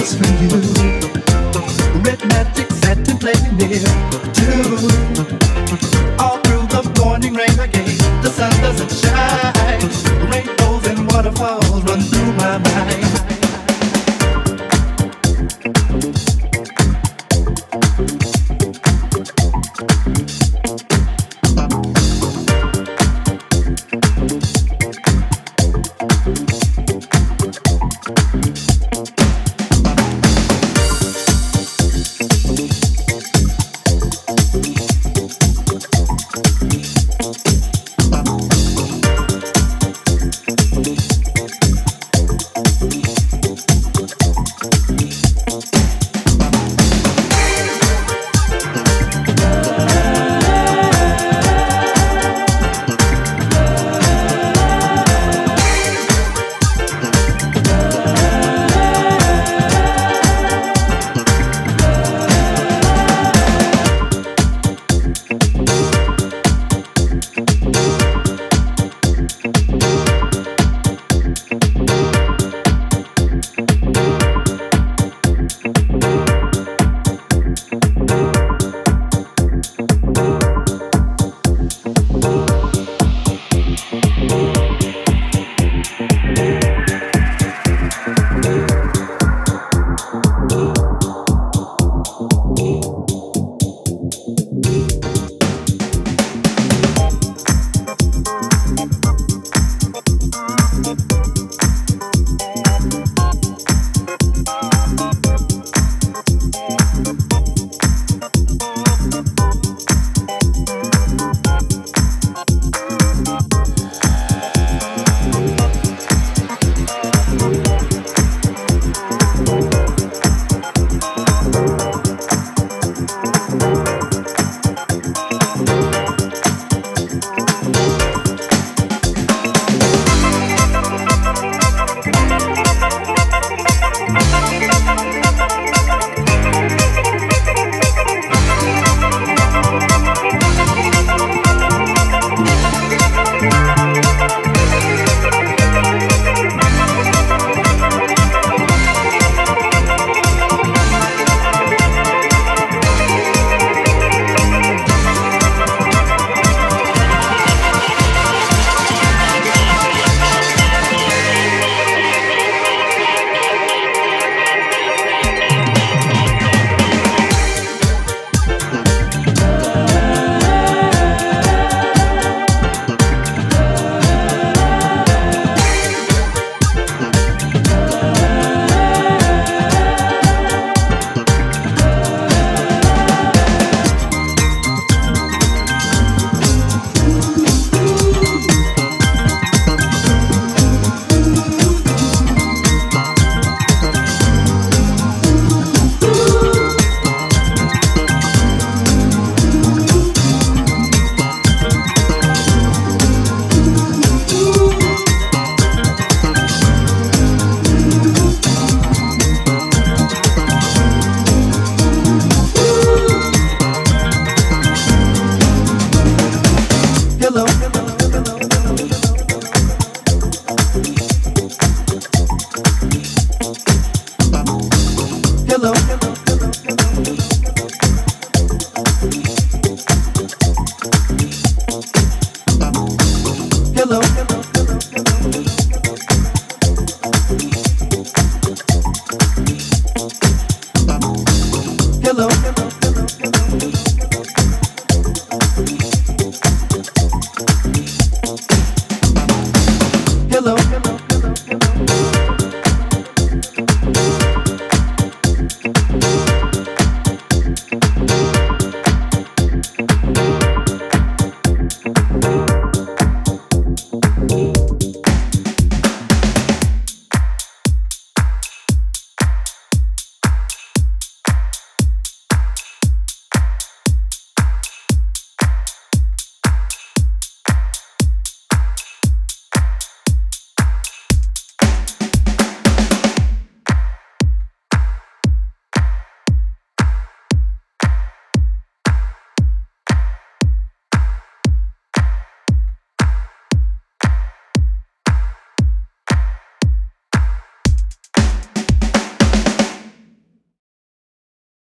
is for you. Red magic satin playing near two. All through the morning rain again, the sun doesn't shine. Rainbows and waterfalls run through my mind. mundo.